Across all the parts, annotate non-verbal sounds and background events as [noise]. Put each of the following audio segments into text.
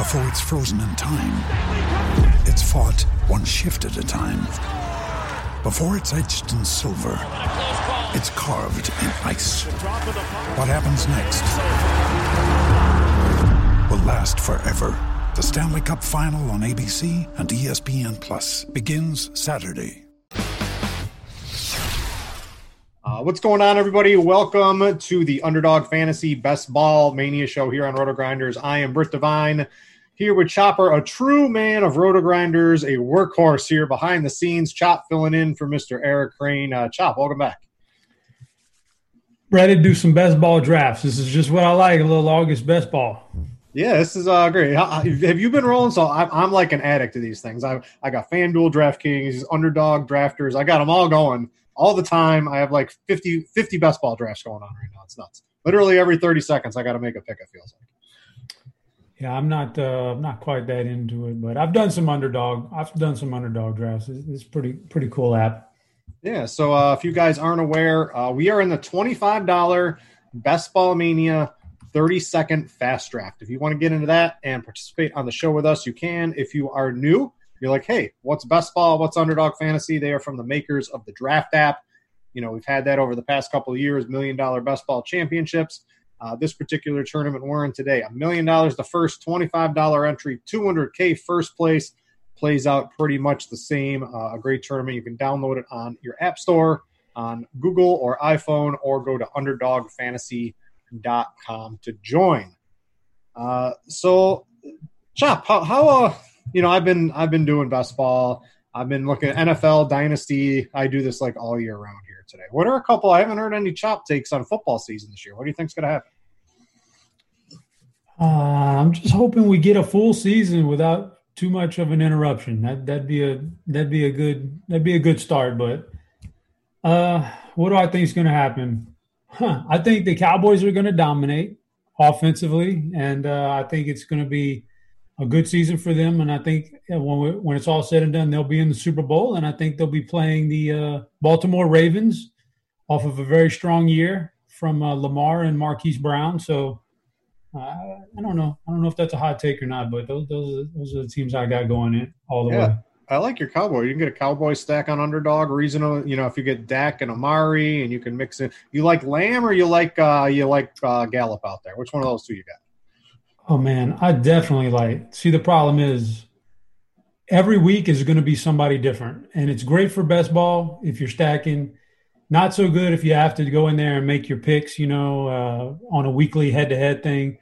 Before it's frozen in time, it's fought one shift at a time. Before it's etched in silver, it's carved in ice. What happens next will last forever. The Stanley Cup Final on ABC and ESPN Plus begins Saturday. Uh, what's going on, everybody? Welcome to the Underdog Fantasy Best Ball Mania show here on Roto Grinders. I am Britt Devine here with Chopper, a true man of Roto Grinders, a workhorse here behind the scenes. Chop filling in for Mr. Eric Crane. Uh, Chop, welcome back. Ready to do some best ball drafts. This is just what I like a little August best ball. Yeah, this is uh, great. Have you been rolling? So I'm, I'm like an addict to these things. I I got FanDuel, DraftKings, Underdog, Drafters. I got them all going all the time. I have like 50, 50 best ball drafts going on right now. It's nuts. Literally every 30 seconds, I got to make a pick, it feels like. Yeah, I'm not uh, not quite that into it, but I've done some underdog. I've done some underdog drafts. It's, it's pretty pretty cool app. Yeah. So uh, if you guys aren't aware, uh, we are in the twenty five dollar Best Ball Mania thirty second fast draft. If you want to get into that and participate on the show with us, you can. If you are new, you're like, hey, what's best ball? What's underdog fantasy? They are from the makers of the draft app. You know, we've had that over the past couple of years, million dollar best ball championships. Uh, this particular tournament we're in today, a million dollars the first, $25 entry, 200K first place plays out pretty much the same. Uh, a great tournament. You can download it on your app store on Google or iPhone or go to underdogfantasy.com to join. Uh, so, Chop, how, how uh, you know, I've been I've been doing best ball. I've been looking at NFL Dynasty. I do this like all year round here today. What are a couple? I haven't heard any chop takes on football season this year. What do you think's going to happen? Uh, I'm just hoping we get a full season without too much of an interruption. That that'd be a that'd be a good that'd be a good start. But uh, what do I think is going to happen? Huh, I think the Cowboys are going to dominate offensively, and uh, I think it's going to be a good season for them, and I think when we, when it's all said and done, they'll be in the Super Bowl, and I think they'll be playing the uh, Baltimore Ravens off of a very strong year from uh, Lamar and Marquise Brown. So uh, I don't know, I don't know if that's a hot take or not, but those those are, those are the teams I got going in all the yeah. way. I like your cowboy. You can get a cowboy stack on underdog. Reasonable, you know, if you get Dak and Amari, and you can mix in. You like Lamb or you like uh, you like uh, Gallup out there? Which one of those two you got? Oh man, I definitely like. See, the problem is every week is going to be somebody different, and it's great for best ball if you're stacking. Not so good if you have to go in there and make your picks, you know, uh, on a weekly head-to-head thing,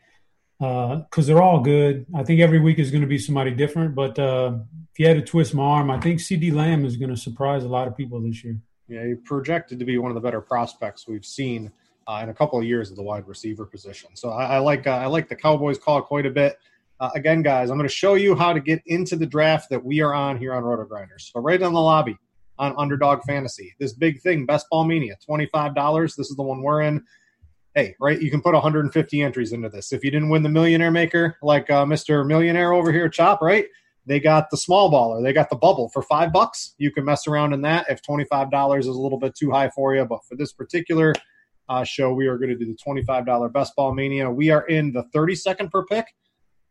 because uh, they're all good. I think every week is going to be somebody different. But uh, if you had to twist my arm, I think CeeDee Lamb is going to surprise a lot of people this year. Yeah, he projected to be one of the better prospects we've seen uh, in a couple of years at the wide receiver position. So I, I like uh, I like the Cowboys call quite a bit. Uh, again, guys, I'm going to show you how to get into the draft that we are on here on Roto Grinders. So right in the lobby on Underdog Fantasy, this big thing, Best Ball Mania, twenty five dollars. This is the one we're in. Hey, right, you can put 150 entries into this. If you didn't win the Millionaire Maker, like uh, Mr. Millionaire over here, Chop, right? They got the small baller. They got the bubble for five bucks. You can mess around in that if $25 is a little bit too high for you. But for this particular uh, show, we are going to do the $25 Best Ball Mania. We are in the 30 second per pick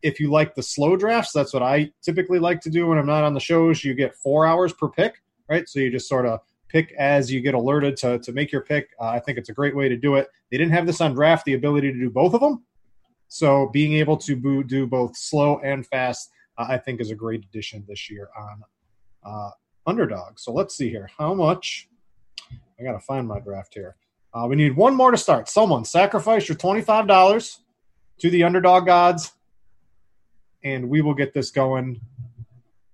if you like the slow drafts, that's what I typically like to do when I'm not on the shows. You get four hours per pick, right? So you just sort of pick as you get alerted to, to make your pick. Uh, I think it's a great way to do it. They didn't have this on draft, the ability to do both of them. So being able to do both slow and fast, uh, I think is a great addition this year on uh, Underdog. So let's see here. How much? I got to find my draft here. Uh, we need one more to start. Someone sacrifice your $25 to the Underdog gods, and we will get this going.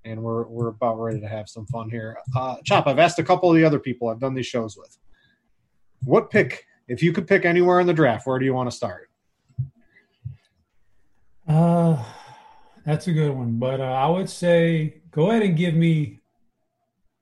And we're, we're about ready to have some fun here. Uh, Chop, I've asked a couple of the other people I've done these shows with. What pick, if you could pick anywhere in the draft, where do you want to start? Uh, that's a good one. But uh, I would say go ahead and give me,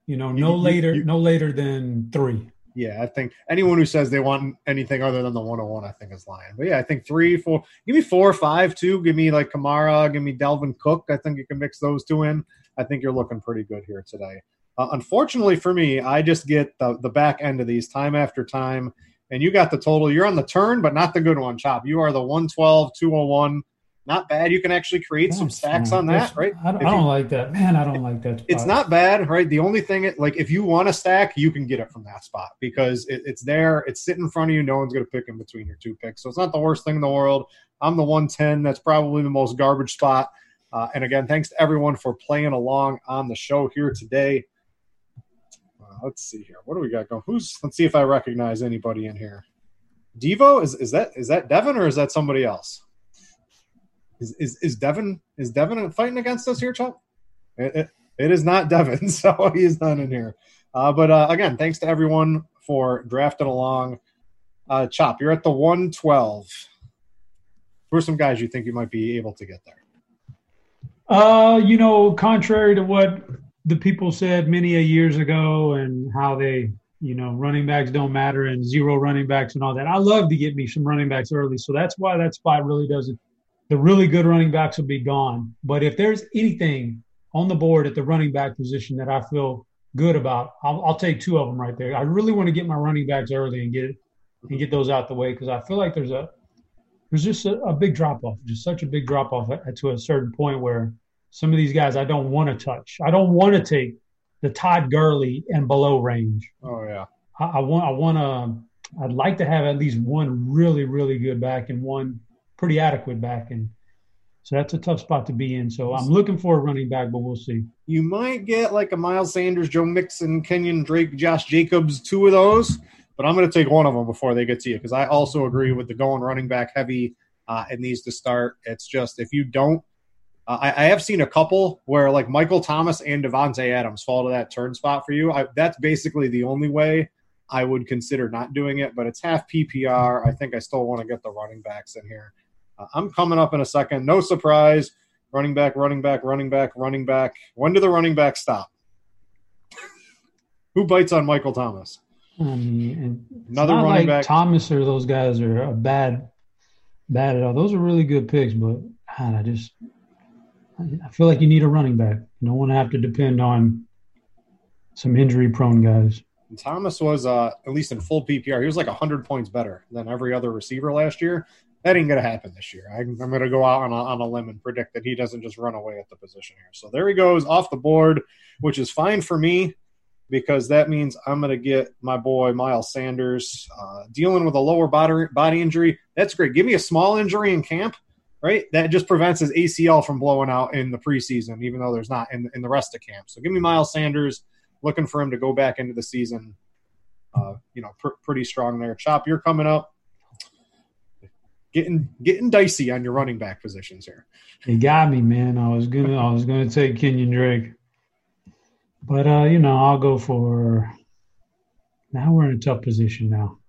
you know, no you, later, you, no later than three. Yeah, I think anyone who says they want anything other than the 101, I think is lying. But yeah, I think three, four, give me four five too. Give me like Kamara, give me Dalvin Cook. I think you can mix those two in. I think you're looking pretty good here today. Uh, unfortunately for me, I just get the, the back end of these time after time. And you got the total. You're on the turn, but not the good one, Chop. You are the 112, 201 not bad. You can actually create some stacks on that, right? I don't, I don't like that, man. I don't like that. [laughs] Spot. It's not bad, right? The only thing, it, like, if you want a stack, you can get it from that spot because it, it's there. It's sitting in front of you. No one's going to pick in between your two picks, so it's not the worst thing in the world. I'm the 110. That's probably the most garbage spot. Uh, and again, thanks to everyone for playing along on the show here today. Uh, let's see here. What do we got going? Who's? Let's see if I recognize anybody in here. Devo is is that is that Devin or is that somebody else? Is is, is Devin is Devin fighting against us here, Chop? It, it, it is not [laughs] Devin, so he's not in here. Uh, but uh, again, thanks to everyone for drafting along. Uh, Chop, you're at the 112. Who are some guys you think you might be able to get there? Uh, you know, contrary to what the people said many a years ago and how they, you know, running backs don't matter and zero running backs and all that. I love to get me some running backs early. So that's why that spot really doesn't the really good running backs will be gone. But if there's anything on the board at the running back position that I feel good about, I'll, I'll take two of them right there. I really want to get my running backs early and get and get those out the way because I feel like there's a there's just a, a big drop off, just such a big drop off to a certain point where some of these guys I don't want to touch. I don't want to take the Todd Gurley and below range. Oh yeah, I, I want I want to. I'd like to have at least one really really good back and one pretty adequate back, and so that's a tough spot to be in. So I'm looking for a running back, but we'll see. You might get like a Miles Sanders, Joe Mixon, Kenyan Drake, Josh Jacobs, two of those, but I'm going to take one of them before they get to you because I also agree with the going running back heavy uh, needs to start. It's just if you don't. Uh, I, I, have seen a couple where like Michael Thomas and Davante Adams fall to that turn spot for you. I, that's basically the only way I would consider not doing it, but it's half PPR. I think I still want to get the running backs in here. Uh, I'm coming up in a second. No surprise. Running back, running back, running back, running back. When do the running back stop? [laughs] Who bites on Michael Thomas? I mean, Another running like back. Thomas or those guys are a bad, bad at all. Those are really good picks, but God, I just, I feel like you need a running back. You don't want to have to depend on some injury-prone guys. Thomas was, uh, at least in full PPR, he was like 100 points better than every other receiver last year. That ain't going to happen this year. I, am going to go out on a, on a limb and predict that he doesn't just run away at the position here. So there he goes off the board, which is fine for me because that means I'm going to get my boy Miles Sanders uh, dealing with a lower body, body injury. That's great. Give me a small injury in camp, right? That just prevents his ACL from blowing out in the preseason, even though there's not in, in the rest of camp. So give me Miles Sanders looking for him to go back into the season, uh, you know, pr- pretty strong there. Chop, you're coming up. Getting getting dicey on your running back positions here. You got me, man. I was gonna I was gonna take Kenyan Drake, but uh, you know I'll go for. Now we're in a tough position. Now,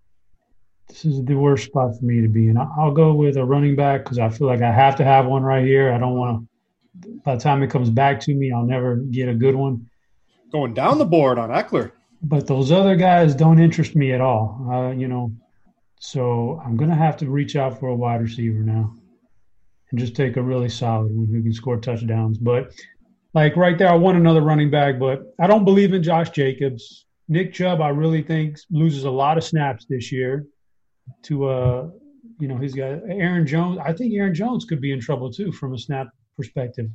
this is the worst spot for me to be in. I'll go with a running back because I feel like I have to have one right here. I don't want to. By the time it comes back to me, I'll never get a good one going down the board on Ekeler. But those other guys don't interest me at all. Uh, you know, so I'm going to have to reach out for a wide receiver now and just take a really solid one who can score touchdowns. But like right there, I want another running back, but I don't believe in Josh Jacobs. Nick Chubb, I really think loses a lot of snaps this year to uh you know, he's got Aaron Jones. I think Aaron Jones could be in trouble too from a snap perspective.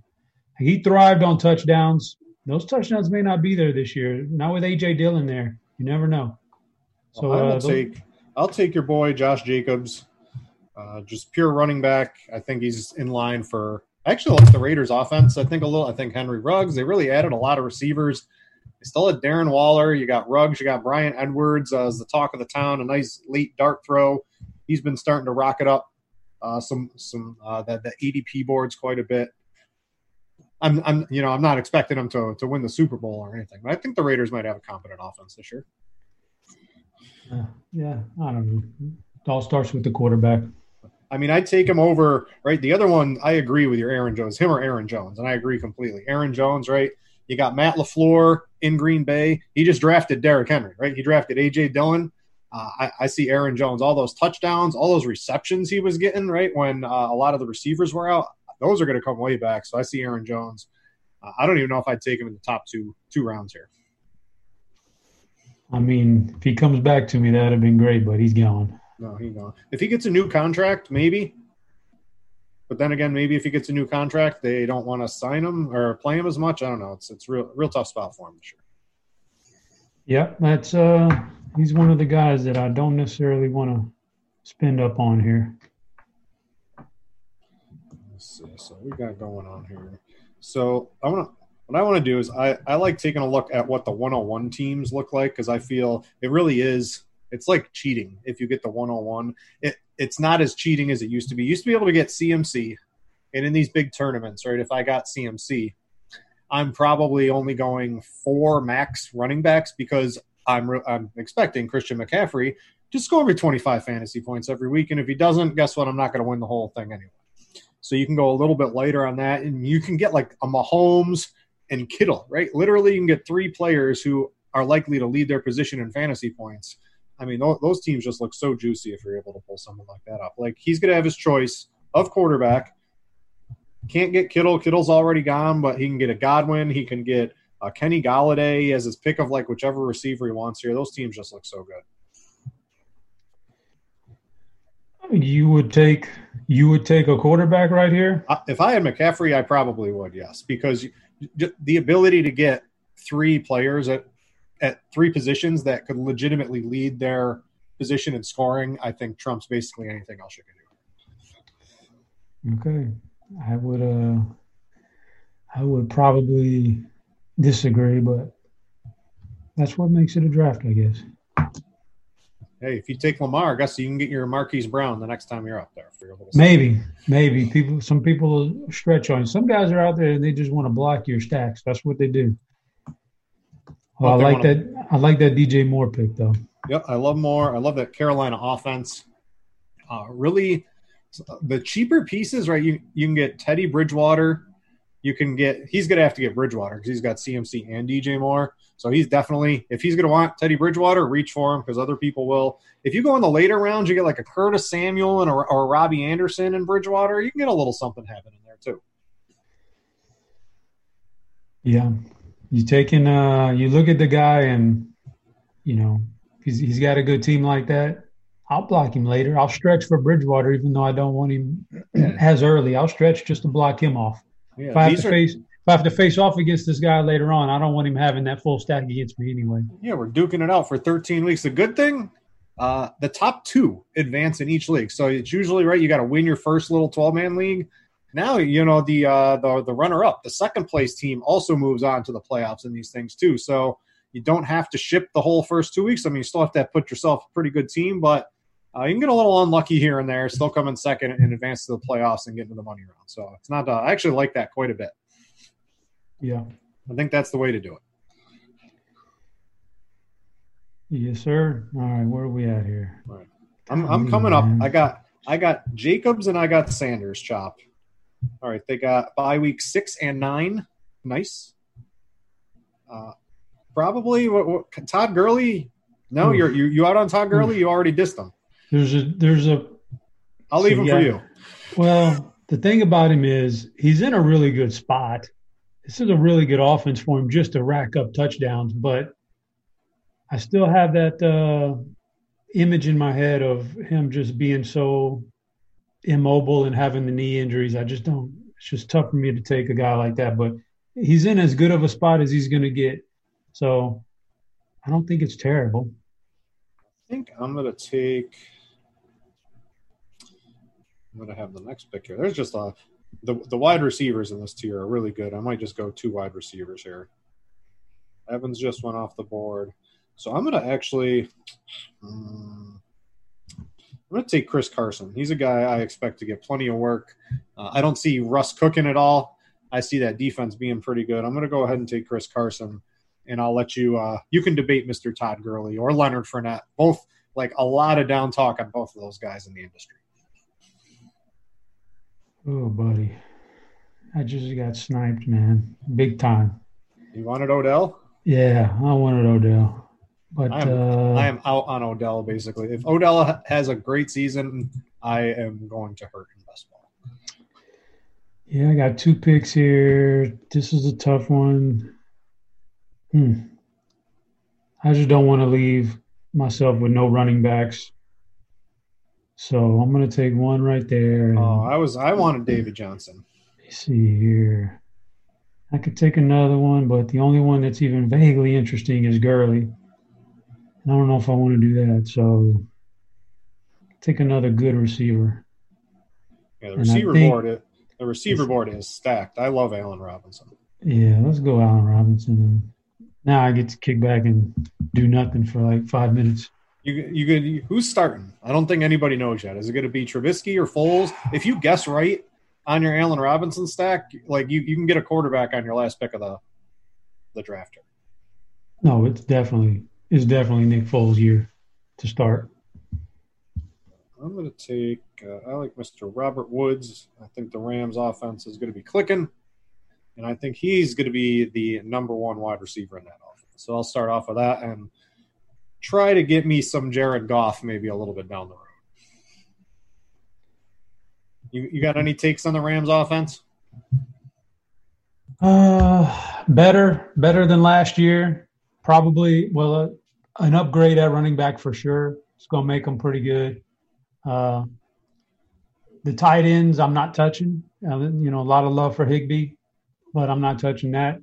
He thrived on touchdowns. Those touchdowns may not be there this year. Not with AJ Dillon there. You never know. So well, I will uh, take I'll take your boy Josh Jacobs. Uh, just pure running back. I think he's in line for actually like the Raiders offense. I think a little I think Henry Ruggs. They really added a lot of receivers. They still had Darren Waller. You got Ruggs. You got Bryan Edwards uh, as the talk of the town. A nice late dart throw. He's been starting to rock it up. Uh, some some uh, the, the ADP boards quite a bit. I'm I'm you know I'm not expecting them to to win the Super Bowl or anything, but I think the Raiders might have a competent offense this year. Yeah, I don't know. It all starts with the quarterback. I mean, I'd take him over, right? The other one, I agree with your Aaron Jones, him or Aaron Jones, and I agree completely. Aaron Jones, right? You got Matt LaFleur in Green Bay. He just drafted Derrick Henry, right? He drafted A.J. Dillon. Uh, I, I, see Aaron Jones, all those touchdowns, all those receptions he was getting, right? When uh, a lot of the receivers were out, those are going to come way back. So I see Aaron Jones. Uh, I don't even know if I'd take him in the top two two rounds here. I mean, if he comes back to me, that'd have been great, but he's gone. No, he's gone. If he gets a new contract, maybe. But then again, maybe if he gets a new contract, they don't want to sign him or play him as much. I don't know. It's it's real real tough spot for him this year. Yeah, that's uh he's one of the guys that I don't necessarily want to spend up on here. Let's see. So we got going on here. So I want to what I want to do is I, I like taking a look at what the 101 teams look like because I feel it really is it's like cheating if you get the 101. It it's not as cheating as it used to be. You used to be able to get CMC, and in these big tournaments, right? If I got CMC, I'm probably only going four max running backs because I'm I'm expecting Christian McCaffrey to score me 25 fantasy points every week, and if he doesn't, guess what? I'm not going to win the whole thing anyway. So you can go a little bit later on that, and you can get like a Mahomes and Kittle, right? Literally, you can get three players who are likely to lead their position in fantasy points. I mean, those teams just look so juicy if you're able to pull something like that up. Like he's going to have his choice of quarterback. Can't get Kittle. Kittle's already gone, but he can get a Godwin. He can get a Kenny Golladay as his pick of like whichever receiver he wants here. Those teams just look so good. You would take you would take a quarterback right here. If I had McCaffrey, I probably would. Yes, because the ability to get three players at at three positions that could legitimately lead their position in scoring, I think trumps basically anything else you can do. Okay, I would uh, I would probably disagree, but that's what makes it a draft, I guess. Hey, if you take Lamar, I guess you can get your Marquise Brown the next time you're up there. For your maybe, maybe people. Some people stretch on. Some guys are out there and they just want to block your stacks. That's what they do. I like that. To... I like that DJ Moore pick though. Yep, I love Moore. I love that Carolina offense. Uh, really, the cheaper pieces, right? You you can get Teddy Bridgewater you can get he's going to have to get Bridgewater because he's got CMC and DJ Moore. So he's definitely if he's going to want Teddy Bridgewater, reach for him because other people will. If you go in the later rounds, you get like a Curtis Samuel and a, or a Robbie Anderson and Bridgewater, you can get a little something happening there too. Yeah, you taking uh you look at the guy and you know he's he's got a good team like that. I'll block him later. I'll stretch for Bridgewater, even though I don't want him [clears throat] as early. I'll stretch just to block him off. Yeah, if I have to are, face I have to face off against this guy later on, I don't want him having that full stack against me anyway. Yeah, we're duking it out for 13 weeks. The good thing, uh, the top two advance in each league. So it's usually right. You got to win your first little 12 man league. Now you know the uh, the the runner up, the second place team, also moves on to the playoffs in these things too. So you don't have to ship the whole first two weeks. I mean, you still have to put yourself a pretty good team, but uh, you can get a little unlucky here and there, still come in second and advance to the playoffs and get into the money round. So it's not. Uh, I actually like that quite a bit. Yeah, I think that's the way to do it. Yes, sir. All right, where are we at here? All right. I'm I'm coming up. I got I got Jacobs and I got Sanders chop. All right, they got bye week six and nine. Nice. Uh, probably what, what, Todd Gurley. No, you're you, you out on Todd Gurley. You already dissed him. There's a there's a. I'll leave so, him yeah. for you. Well, the thing about him is he's in a really good spot. This is a really good offense for him just to rack up touchdowns, but I still have that uh, image in my head of him just being so immobile and having the knee injuries. I just don't. It's just tough for me to take a guy like that. But he's in as good of a spot as he's going to get. So I don't think it's terrible. I think I'm going to take. I'm going to have the next pick here. There's just a the the wide receivers in this tier are really good. I might just go two wide receivers here. Evans just went off the board, so I'm to actually. Um, I'm going to take Chris Carson. He's a guy I expect to get plenty of work. Uh, I don't see Russ cooking at all. I see that defense being pretty good. I'm going to go ahead and take Chris Carson, and I'll let you. Uh, you can debate Mr. Todd Gurley or Leonard Fournette. Both like a lot of down talk on both of those guys in the industry. Oh, buddy, I just got sniped, man, big time. You wanted Odell? Yeah, I wanted Odell. But I am, uh, I am out on Odell basically. If Odell has a great season, I am going to hurt in best ball. Yeah, I got two picks here. This is a tough one. Hmm. I just don't want to leave myself with no running backs. So I'm going to take one right there. Oh, I was I wanted David Johnson. Let me see here. I could take another one, but the only one that's even vaguely interesting is Gurley. And I don't know if I want to do that. So take another good receiver. Yeah, the receiver board the receiver board is stacked. I love Allen Robinson. Yeah, let's go Allen Robinson. And now I get to kick back and do nothing for like five minutes. You you could who's starting? I don't think anybody knows yet. Is it going to be Trubisky or Foles? If you guess right on your Allen Robinson stack, like you, you can get a quarterback on your last pick of the the drafter. No, it's definitely it's definitely Nick Foles' year to start. I'm going to take. Uh, I like Mr. Robert Woods. I think the Rams' offense is going to be clicking, and I think he's going to be the number one wide receiver in that offense. So I'll start off with that and try to get me some Jared Goff maybe a little bit down the road. You, you got any takes on the Rams' offense? Uh, better, better than last year. Probably, well, uh, an upgrade at running back for sure. It's going to make them pretty good. Uh, the tight ends, I'm not touching. Uh, you know, a lot of love for Higbee, but I'm not touching that.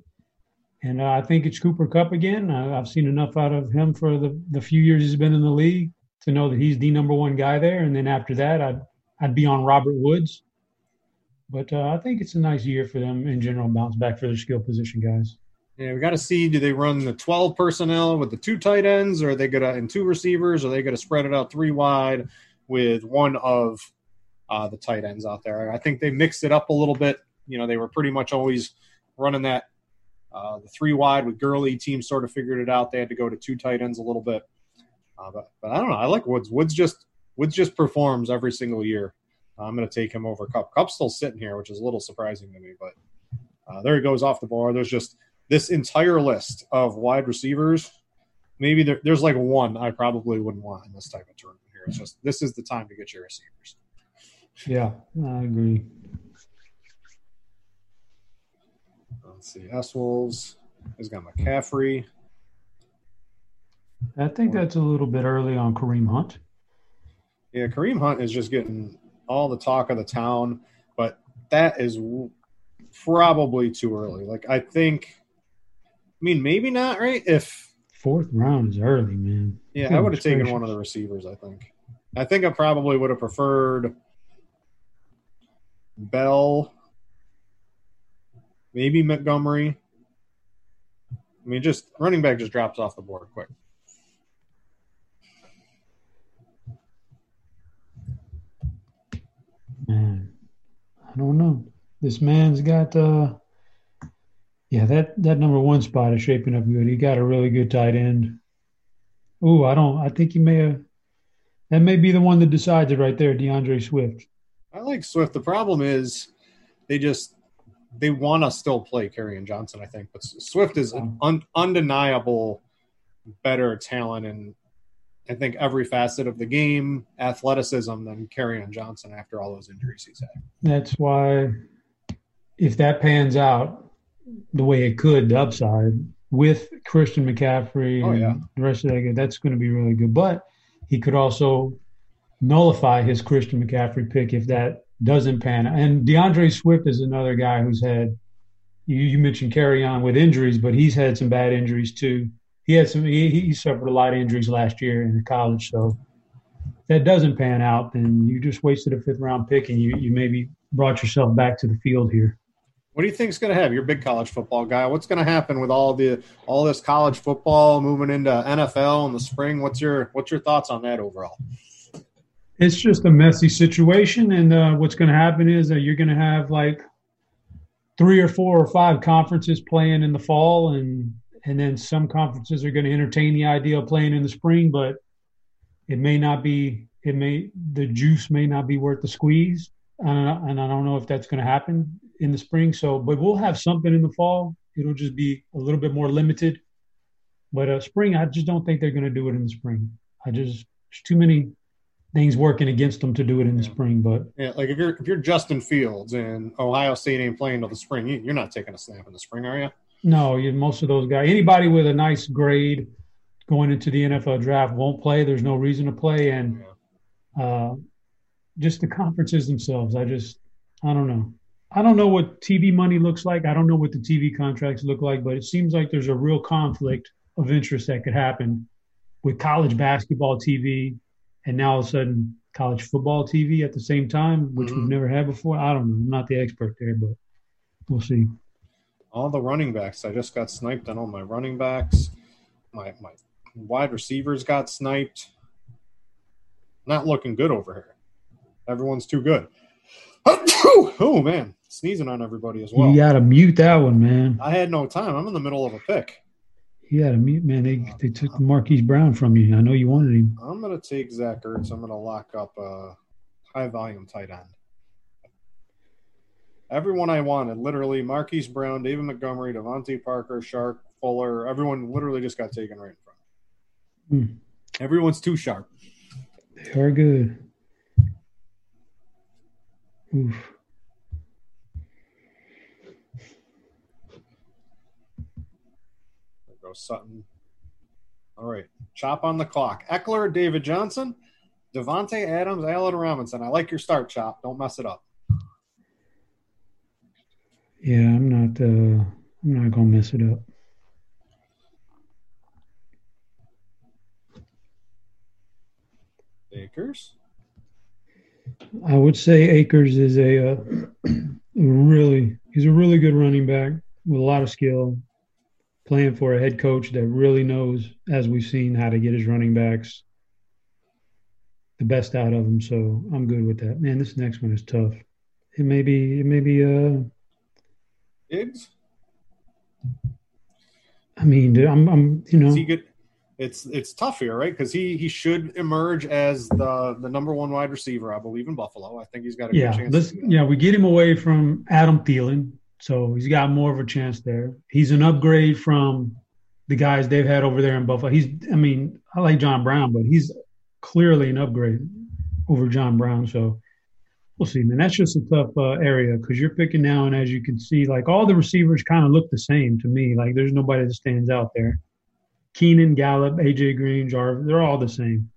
And uh, I think it's Cooper Kupp again. Uh, I've seen enough out of him for the, the few years he's been in the league to know that he's the number one guy there. And then after that, I'd I'd be on Robert Woods. But uh, I think it's a nice year for them in general, bounce back for their skill position guys. Yeah, we got to see. Do they run the twelve personnel with the two tight ends, or are they gonna and two receivers? Or are they gonna spread it out three wide with one of uh, the tight ends out there? I think they mixed it up a little bit. You know, they were pretty much always running that uh, the three wide with Gurley. Teams sort of figured it out. They had to go to two tight ends a little bit. Uh, but but I don't know. I like Woods. Woods just Woods just performs every single year. I'm going to take him over Kupp. Kupp's still sitting here, which is a little surprising to me, but uh, there he goes off the board. There's just this entire list of wide receivers. Maybe there, there's like one I probably wouldn't want in this type of tournament here. It's just this is the time to get your receivers. Yeah, I agree. Let's see. S Wolves has got McCaffrey. I think that's a little bit early on Kareem Hunt. Yeah, Kareem Hunt is just getting all the talk of the town, but that is probably too early. Like I think, I mean, maybe not right. If Fourth round is early, man. yeah, I would have taken gracious. one of the receivers. I think. I think I probably would have preferred Bell, maybe Montgomery. I mean, just running back just drops off the board quick. Man, I don't know. This man's got uh yeah, that that number one spot is shaping up good. He got a really good tight end. Ooh, I don't I think he may have that may be the one that decides it right there, DeAndre Swift. I like Swift. The problem is they just they want to still play Kerryon Johnson, I think, but Swift is an un, undeniable better talent in I think every facet of the game, athleticism than Kerryon Johnson after all those injuries he's had. That's why if that pans out the way it could, the upside with Christian McCaffrey Oh, and yeah. the rest of that, that's going to be really good. But he could also nullify his Christian McCaffrey pick if that doesn't pan. out. And DeAndre Swift is another guy who's had you, you mentioned on with injuries, but he's had some bad injuries too. He had some he, he suffered a lot of injuries last year in college, so that doesn't pan out, then you just wasted a fifth round pick and you, you maybe brought yourself back to the field here. What do you think is going to happen? You're a big college football guy. What's going to happen with all the all this college football moving into NFL in the spring? What's your what's your thoughts on that overall? It's just a messy situation, and uh, what's going to happen is that you're going to have like three or four or five conferences playing in the fall, and and then some conferences are going to entertain the idea of playing in the spring, but it may not be. It may the juice may not be worth the squeeze, and I, and I don't know if that's going to happen in the spring. So, but we'll have something in the fall. It'll just be a little bit more limited. But uh, spring, I just don't think they're going to do it in the spring. I just too many things working against them to do it in the spring. But yeah, like if you're if you're Justin Fields and Ohio State ain't playing till the spring, you, are not taking a snap in the spring, are you? No, you, most of those guys, anybody with a nice grade going into the NFL draft won't play. There's no reason to play, and uh, just the conferences themselves. I just I don't know. I don't know what TV money looks like. I don't know what the TV contracts look like, but it seems like there's a real conflict of interest that could happen with college basketball TV and now all of a sudden college football TV at the same time, which mm-hmm. we've never had before. I don't know. I'm not the expert there, but we'll see. All the running backs. I just got sniped on all my running backs. My my wide receivers got sniped. Not looking good over here. Everyone's too good. [coughs] oh man, sneezing on everybody as well. You gotta mute that one, man. I had no time. I'm in the middle of a pick. He had a mute, man. They they took Marquise Brown from you. I know you wanted him. I'm gonna take Zach Ertz. I'm gonna lock up a high volume tight end. Everyone I wanted, literally Marquise Brown, David Montgomery, DeVante Parker, Shark, Fuller, everyone literally just got taken right in front. Hmm. Everyone's too sharp. They are good. Oof. Sutton. All right. Chop on the clock. Ekeler, David Johnson, Davante Adams, Allen Robinson. I like your start, Chop. Don't mess it up. Yeah, I'm not uh I'm not gonna mess it up. Akers. I would say Akers is a uh, [clears throat] really he's a really good running back with a lot of skill, playing for a head coach that really knows, as we've seen, how to get his running backs the best out of them. So I'm good with that. Man, this next one is tough. It may be, it may be, uh, Diggs. I mean, I'm, I'm, you know, he good? It's it's tough here, right? Because he he should emerge as the the number one wide receiver, I believe, in Buffalo. I think he's got a yeah, good chance. yeah, we get him away from Adam Thielen, so he's got more of a chance there. He's an upgrade from the guys they've had over there in Buffalo. He's, I mean, I like John Brown, but he's clearly an upgrade over John Brown. So we'll see, man. That's just a tough uh, area because you're picking now, and as you can see, like all the receivers kind of look the same to me. Like there's nobody that stands out there. Keenan, Gallup, AJ Green, Jarvis, they're all the same.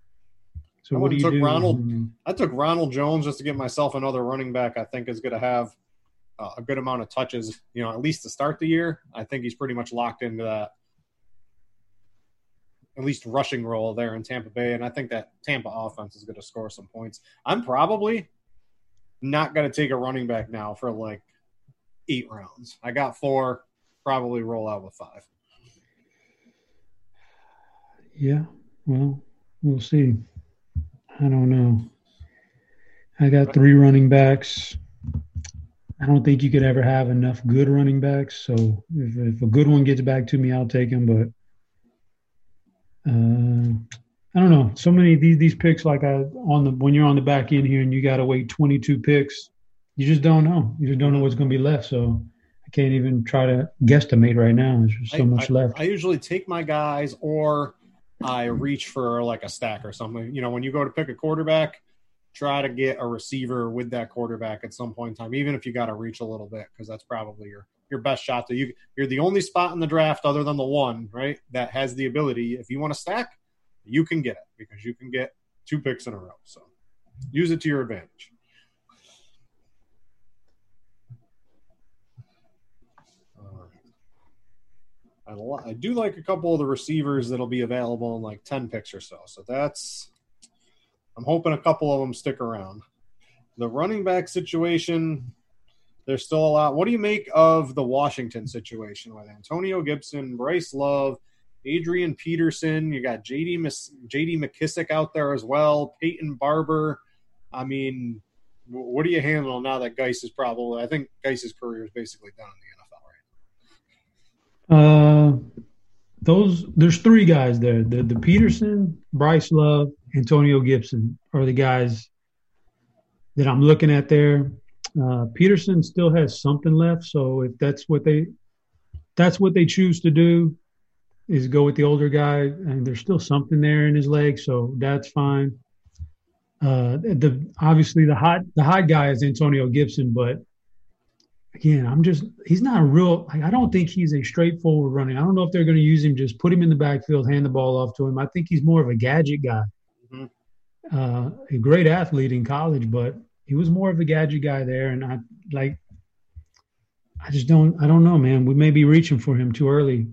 So I what do you took do? Ronald, I took Ronald Jones just to get myself another running back. I think is going to have a good amount of touches, you know, at least to start the year. I think he's pretty much locked into that at least rushing role there in Tampa Bay. And I think that Tampa offense is going to score some points. I'm probably not going to take a running back now for like eight rounds. I got four, probably roll out with five. Yeah, well, we'll see. I don't know. I got three running backs. I don't think you could ever have enough good running backs. So if, if a good one gets back to me, I'll take him. But uh, I don't know. So many these these picks, like I on the when you're on the back end here and you got to wait 22 picks, you just don't know. You just don't know what's going to be left. So I can't even try to guesstimate right now. There's just so I, much I, left. I usually take my guys or I reach for like a stack or something. You know, when you go to pick a quarterback, try to get a receiver with that quarterback at some point in time, even if you got to reach a little bit, because that's probably your your best shot. To you, you're the only spot in the draft other than the one right that has the ability. If you want to stack, you can get it because you can get two picks in a row. So use it to your advantage. I do like a couple of the receivers that'll be available in like 10 picks or so. So that's, I'm hoping a couple of them stick around. The running back situation, there's still a lot. What do you make of the Washington situation with Antonio Gibson, Bryce Love, Adrian Peterson? You got JD, JD McKissic out there as well, Peyton Barber. I mean, what do you handle now that Guice is probably, I think Guice's career is basically done in the NFL right now. uh, those there's three guys there. The the Peterson, Bryce Love, Antonio Gibson are the guys that I'm looking at there. Uh, Peterson still has something left, so if that's what they that's what they choose to do is go with the older guy, and there's still something there in his leg, so that's fine. Uh, the obviously the hot the hot guy is Antonio Gibson, but again, I'm just he's not a real. Like, I don't think he's a straightforward running. I don't know if they're going to use him. Just put him in the backfield, hand the ball off to him. I think he's more of a gadget guy. Mm-hmm. Uh, a great athlete in college, but he was more of a gadget guy there. And I like, I just don't. I don't know, man. We may be reaching for him too early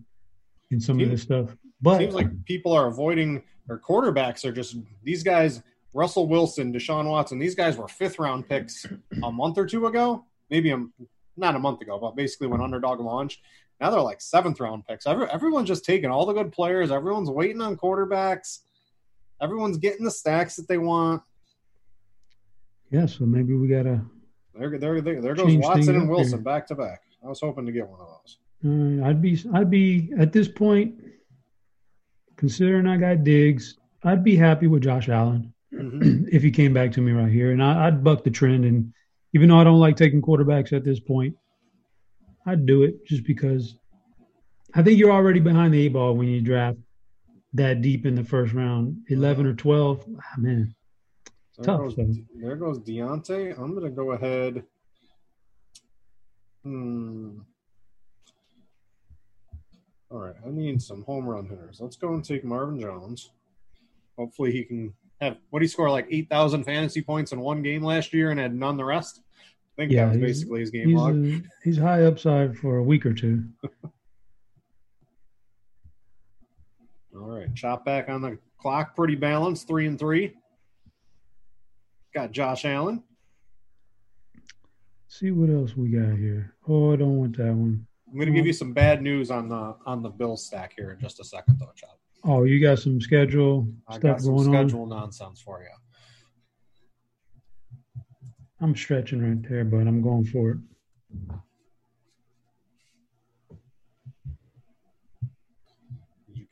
in some seems, of this stuff. But seems like people are avoiding or quarterbacks are just these guys. Russell Wilson, Deshaun Watson, these guys were fifth round picks a month or two ago. Maybe I'm not a month ago, but basically when underdog launched. Now they're like seventh round picks. Every, everyone's just taking all the good players. Everyone's waiting on quarterbacks. Everyone's getting the stacks that they want. Yeah, so maybe we gotta. There, there, there, there goes Watson and Wilson back to back. I was hoping to get one of those. Uh, I'd be, I'd be at this point, considering I got Diggs, I'd be happy with Josh Allen mm-hmm. [clears throat] if he came back to me right here, and I, I'd buck the trend and even though I don't like taking quarterbacks at this point, I'd do it just because I think you're already behind the eight ball when you draft that deep in the first round, eleven or twelve. Ah, man, there tough. Goes, so. There goes Diontae. I'm gonna go ahead. Hmm. All right, I need some home run hitters. Let's go and take Marvin Jones. Hopefully, he can have what he score like eight thousand fantasy points in one game last year and had none the rest. I think yeah, that was basically his game he's log. A, he's high upside for a week or two. [laughs] All right, chop back on the clock, pretty balanced, three and three. Got Josh Allen. see what else we got here. Oh, I don't want that one. I'm going to give you some bad news on the on the bill stack here in just a second, though, Chop. Oh, you got some schedule I stuff some going schedule on? nonsense for you. I'm stretching right there, but I'm going for it.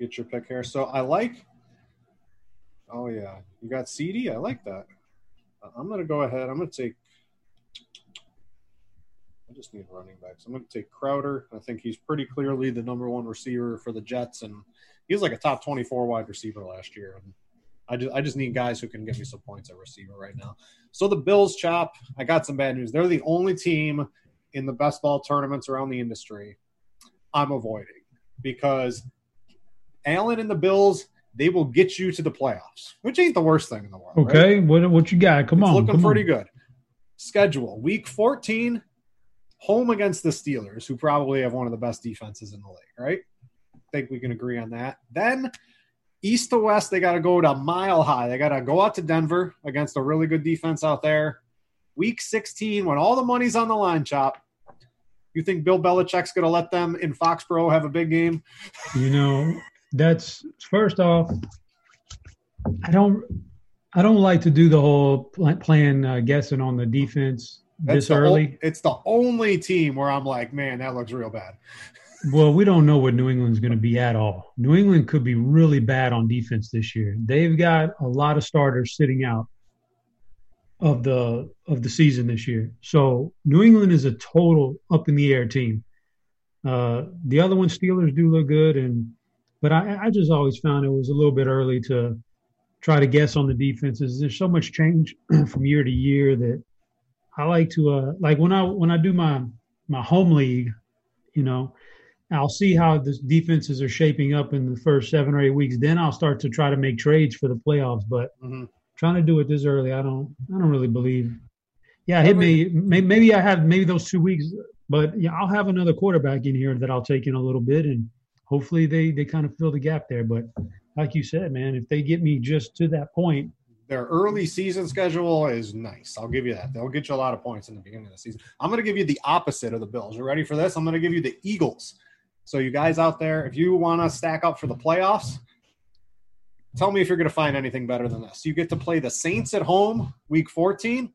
Get your pick here. So I like. Oh yeah, you got CeeDee. I like that. Uh, I'm gonna go ahead. I'm gonna take. I just need running backs. I'm gonna take Crowder. I think he's pretty clearly the number one receiver for the Jets, and he was like a top 24 wide receiver last year. And I just I just need guys who can get me some points at receiver right now. So the Bills chop. I got some bad news. They're the only team in the best ball tournaments around the industry I'm avoiding because Allen and the Bills they will get you to the playoffs, which ain't the worst thing in the world. Okay, right? what what you got? Come it's on, looking come pretty on. good. Schedule week 14, home against the Steelers, who probably have one of the best defenses in the league. Right? I think we can agree on that. Then east to west, they got to go to mile high. They got to go out to Denver against a really good defense out there. Week 16, when all the money's on the line, chop. You think Bill Belichick's going to let them in Foxborough have a big game? You know, that's first off. I don't. I don't like to do the whole plan uh, guessing on the defense that's this early. it's the only team where I'm like, man, that looks real bad. Well, we don't know what New England's going to be at all. New England could be really bad on defense this year. They've got a lot of starters sitting out of the of the season this year. So New England is a total up in the air team. Uh, the other one, Steelers, do look good, and but I, I just always found it was a little bit early to try to guess on the defenses. There's so much change [clears throat] from year to year that I like to uh, like when I when I do my my home league, you know, I'll see how the defenses are shaping up in the first seven or eight weeks. Then I'll start to try to make trades for the playoffs. But mm-hmm. trying to do it this early, I don't I don't really believe. Yeah, hit me. Maybe I have maybe those two weeks, but yeah, I'll have another quarterback in here that I'll take in a little bit, and hopefully they they kind of fill the gap there. But like you said, man, if they get me just to that point, their early season schedule is nice. I'll give you that. They'll get you a lot of points in the beginning of the season. I'm going to give you the opposite of the Bills. You ready for this? I'm going to give you the Eagles. So, you guys out there, if you want to stack up for the playoffs, tell me if you're going to find anything better than this. You get to play the Saints at home week 14.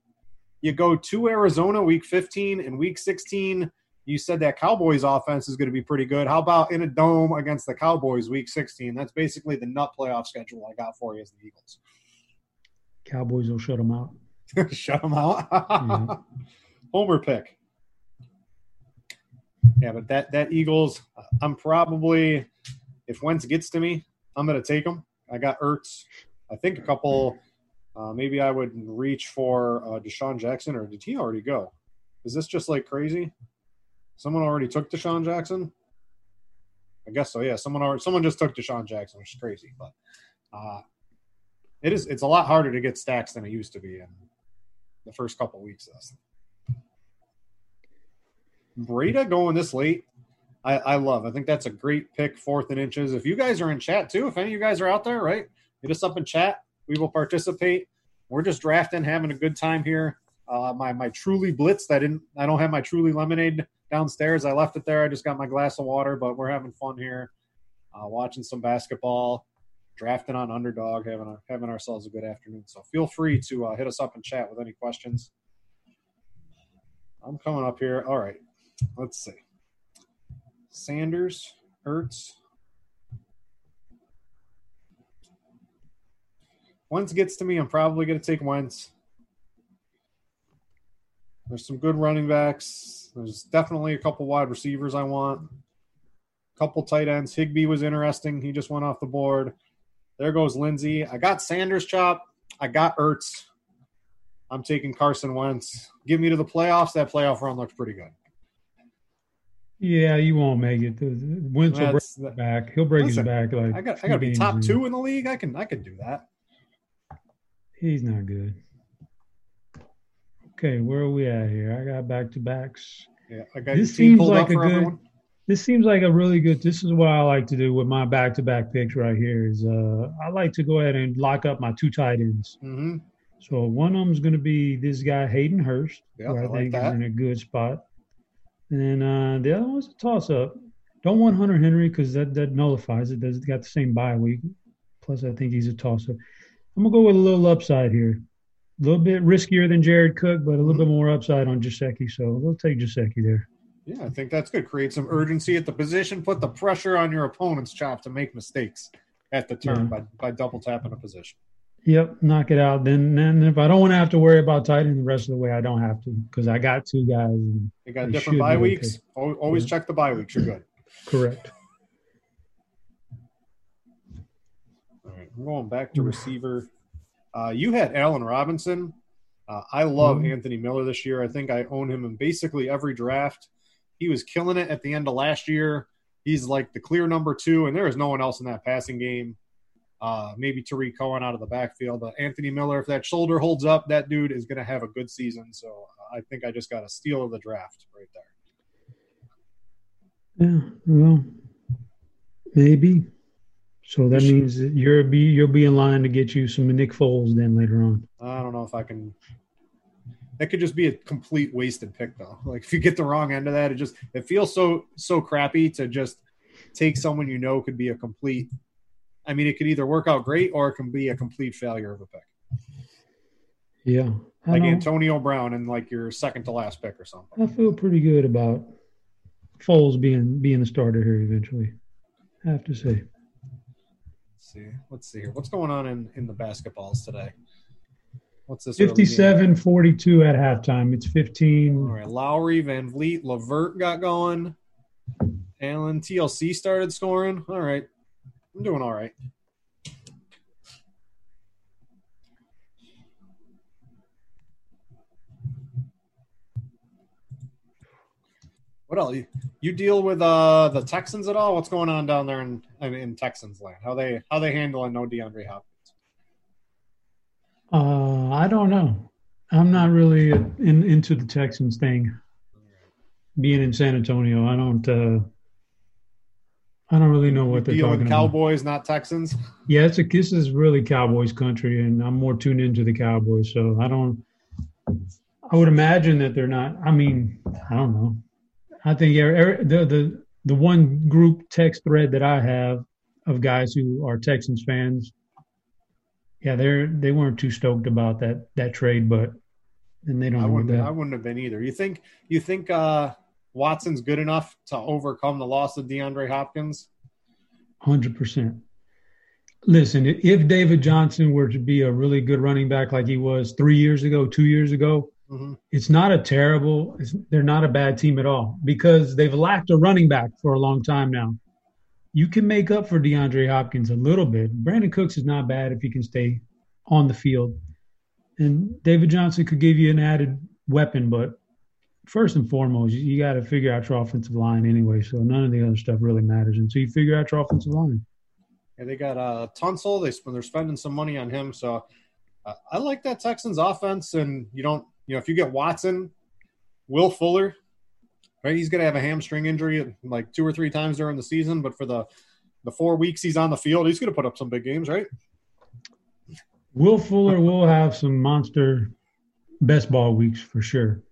You go to Arizona week 15 and week 16. You said that Cowboys offense is going to be pretty good. How about in a dome against the Cowboys week 16? That's basically the nut playoff schedule I got for you as the Eagles. Cowboys will shut them out. [laughs] shut them out. yeah. [laughs] Homer pick. Yeah, but that that Eagles, I'm probably if Wentz gets to me, I'm going to take him. I got Ertz. I think a couple. Uh, maybe I would reach for uh, DeSean Jackson, or did he already go? Is this just like crazy? Someone already took DeSean Jackson. I guess so. Yeah, someone already, someone just took DeSean Jackson, which is crazy. But uh, it is it's a lot harder to get stacks than it used to be in the first couple weeks. This Breida going this late, I, I love. I think that's a great pick, fourth and inches. If you guys are in chat too, if any of you guys are out there, right, hit us up in chat. We will participate. We're just drafting, having a good time here. Uh, my my truly blitz. I didn't. I don't have my truly lemonade downstairs. I left it there. I just got my glass of water, but we're having fun here, uh, watching some basketball drafting on underdog, having having ourselves a good afternoon. So feel free to uh, hit us up and chat with any questions. I'm coming up here. All right, let's see. Sanders, Ertz. Wentz gets to me, I'm probably going to take Wentz. There's some good running backs. There's definitely a couple wide receivers I want. A couple tight ends. Higbee was interesting. He just went off the board. There goes Lindsay. I got Sanders chop. I got Ertz. I'm taking Carson Wentz. Give me to the playoffs. That playoff run looks pretty good. Yeah, you won't make it. Wentz will break back. He'll break listen, his back. Like I got, I got to be top two in the league. I can, I can do that. He's not good. Okay, where are we at here? I got back to backs. Yeah, I got this seems like a good. Everyone this seems like a really good this is what i like to do with my back-to-back picks right here is uh i like to go ahead and lock up my two tight ends mm-hmm. so one of them is going to be this guy hayden hurst yep, who i, I think like is in a good spot and uh the other one's a toss-up don't want hunter henry because that that nullifies it does it got the same bye week plus i think he's a toss-up i'm gonna go with a little upside here a little bit riskier than jared cook but a little mm-hmm. bit more upside on Gesicki, so we'll take Gesicki there yeah, I think that's good. Create some urgency at the position. Put the pressure on your opponent's chop to make mistakes at the turn yeah. by, by double tapping a position. Yep, knock it out. Then, then if I don't want to have to worry about tightening the rest of the way, I don't have to because I got two guys. you got different bye weeks. Okay. Always yeah. check the bye weeks. You're good. Correct. All right, I'm going back to receiver. Uh, you had Allen Robinson. Uh, I love mm-hmm. Anthony Miller this year. I think I own him in basically every draft. He was killing it at the end of last year. He's like the clear number two, and there is no one else in that passing game. Uh, maybe Tarik Cohen out of the backfield. But Anthony Miller, if that shoulder holds up, that dude is going to have a good season. So uh, I think I just got a steal of the draft right there. Yeah, well, maybe. So that means that you're be you'll be in line to get you some Nick Foles then later on. I don't know if I can that could just be a complete wasted pick though. [laughs] Like if you get the wrong end of that, it just it feels so so crappy to just take someone you know could be a complete I mean it could either work out great or it can be a complete failure of a pick. Yeah. like Antonio Brown and like your second to last pick or something. I feel pretty good about Foles being being the starter here eventually. I have to say. Let's see. Let's see here. What's going on in, in the basketballs today? What's this? 57 42 at halftime. It's 15. All right. Lowry, VanVleet, LeVert got going. Allen, TLC started scoring. All right. I'm doing all right. What else? You, you deal with uh, the Texans at all? What's going on down there in in Texans land? How they how they handling no DeAndre Hopkins? Uh, I don't know. I'm not really in, into the Texans thing. Being in San Antonio, I don't. Uh, I don't really know what they're Dealing talking with about. Cowboys, not Texans. Yeah, it's a this is really Cowboys country, and I'm more tuned into the Cowboys. So I don't. I would imagine that they're not. I mean, I don't know. I think the the the one group text thread that I have of guys who are Texans fans, yeah, they're they weren't too stoked about that that trade, but and they don't I wouldn't. I wouldn't have been either. You think? You think uh, Watson's good enough to overcome the loss of DeAndre Hopkins? Hundred percent. Listen, if David Johnson were to be a really good running back like he was three years ago, two years ago, hmm it's not a terrible. It's, they're not a bad team at all because they've lacked a running back for a long time now. You can make up for DeAndre Hopkins a little bit. Brandin Cooks is not bad if he can stay on the field, and David Johnson could give you an added weapon. But first and foremost, you, you got to figure out your offensive line anyway. So none of the other stuff really matters until you figure out your offensive line. Yeah, they got uh, Tunsil. They sp- they're spending some money on him, so uh, I like that Texans offense. And you don't, you know, if you get Watson, Will Fuller, right? He's going to have a hamstring injury like two or three times during the season, but for the the four weeks he's on the field, he's going to put up some big games, right? Will Fuller will have some monster best ball weeks for sure.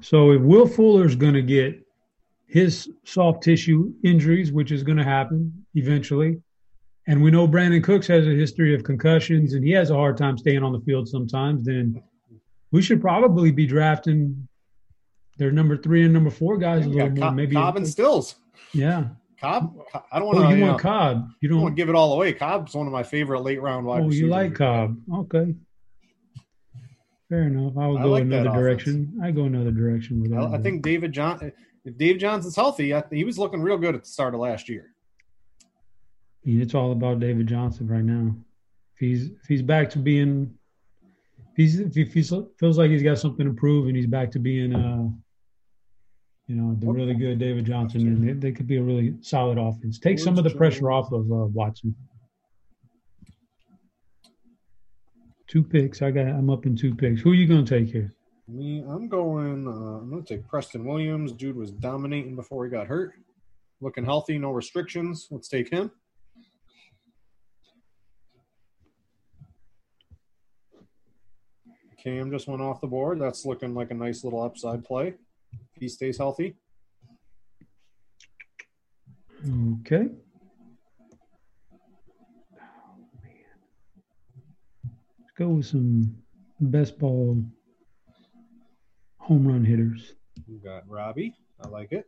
So if Will Fuller's going to get his soft tissue injuries, which is going to happen eventually, and we know Brandin Cooks has a history of concussions and he has a hard time staying on the field sometimes, then we should probably be drafting their number three and number four guys a little more. Cobb, Maybe Cobb and Stills. yeah. Cobb, I don't want Oh, to. you you want know, Cobb? You don't don't. want to give it all away. Cobb's one of my favorite late round wide Oh, receivers. you like Cobb? Okay. Fair enough. I would I go like another direction. I go another direction with that. I, I think David John, if Dave Johnson's healthy, I, he was looking real good at the start of last year. I mean, it's all about David Johnson right now. If he's if he's back to being, if he's if he feels, like he's got something to prove and he's back to being, uh, you know, the really good David Johnson, and they, they could be a really solid offense. Take some of the pressure off of uh, Watson. Two picks. I got. I'm up in two picks. Who are you going to take here? Me, I'm going. Uh, I'm going to take Preston Williams. Dude was dominating before he got hurt. Looking healthy, no restrictions. Let's take him. Cam just went off the board. That's looking like a nice little upside play. If he stays healthy. Okay. Let's go with some best ball home run hitters. We got Robbie. I like it.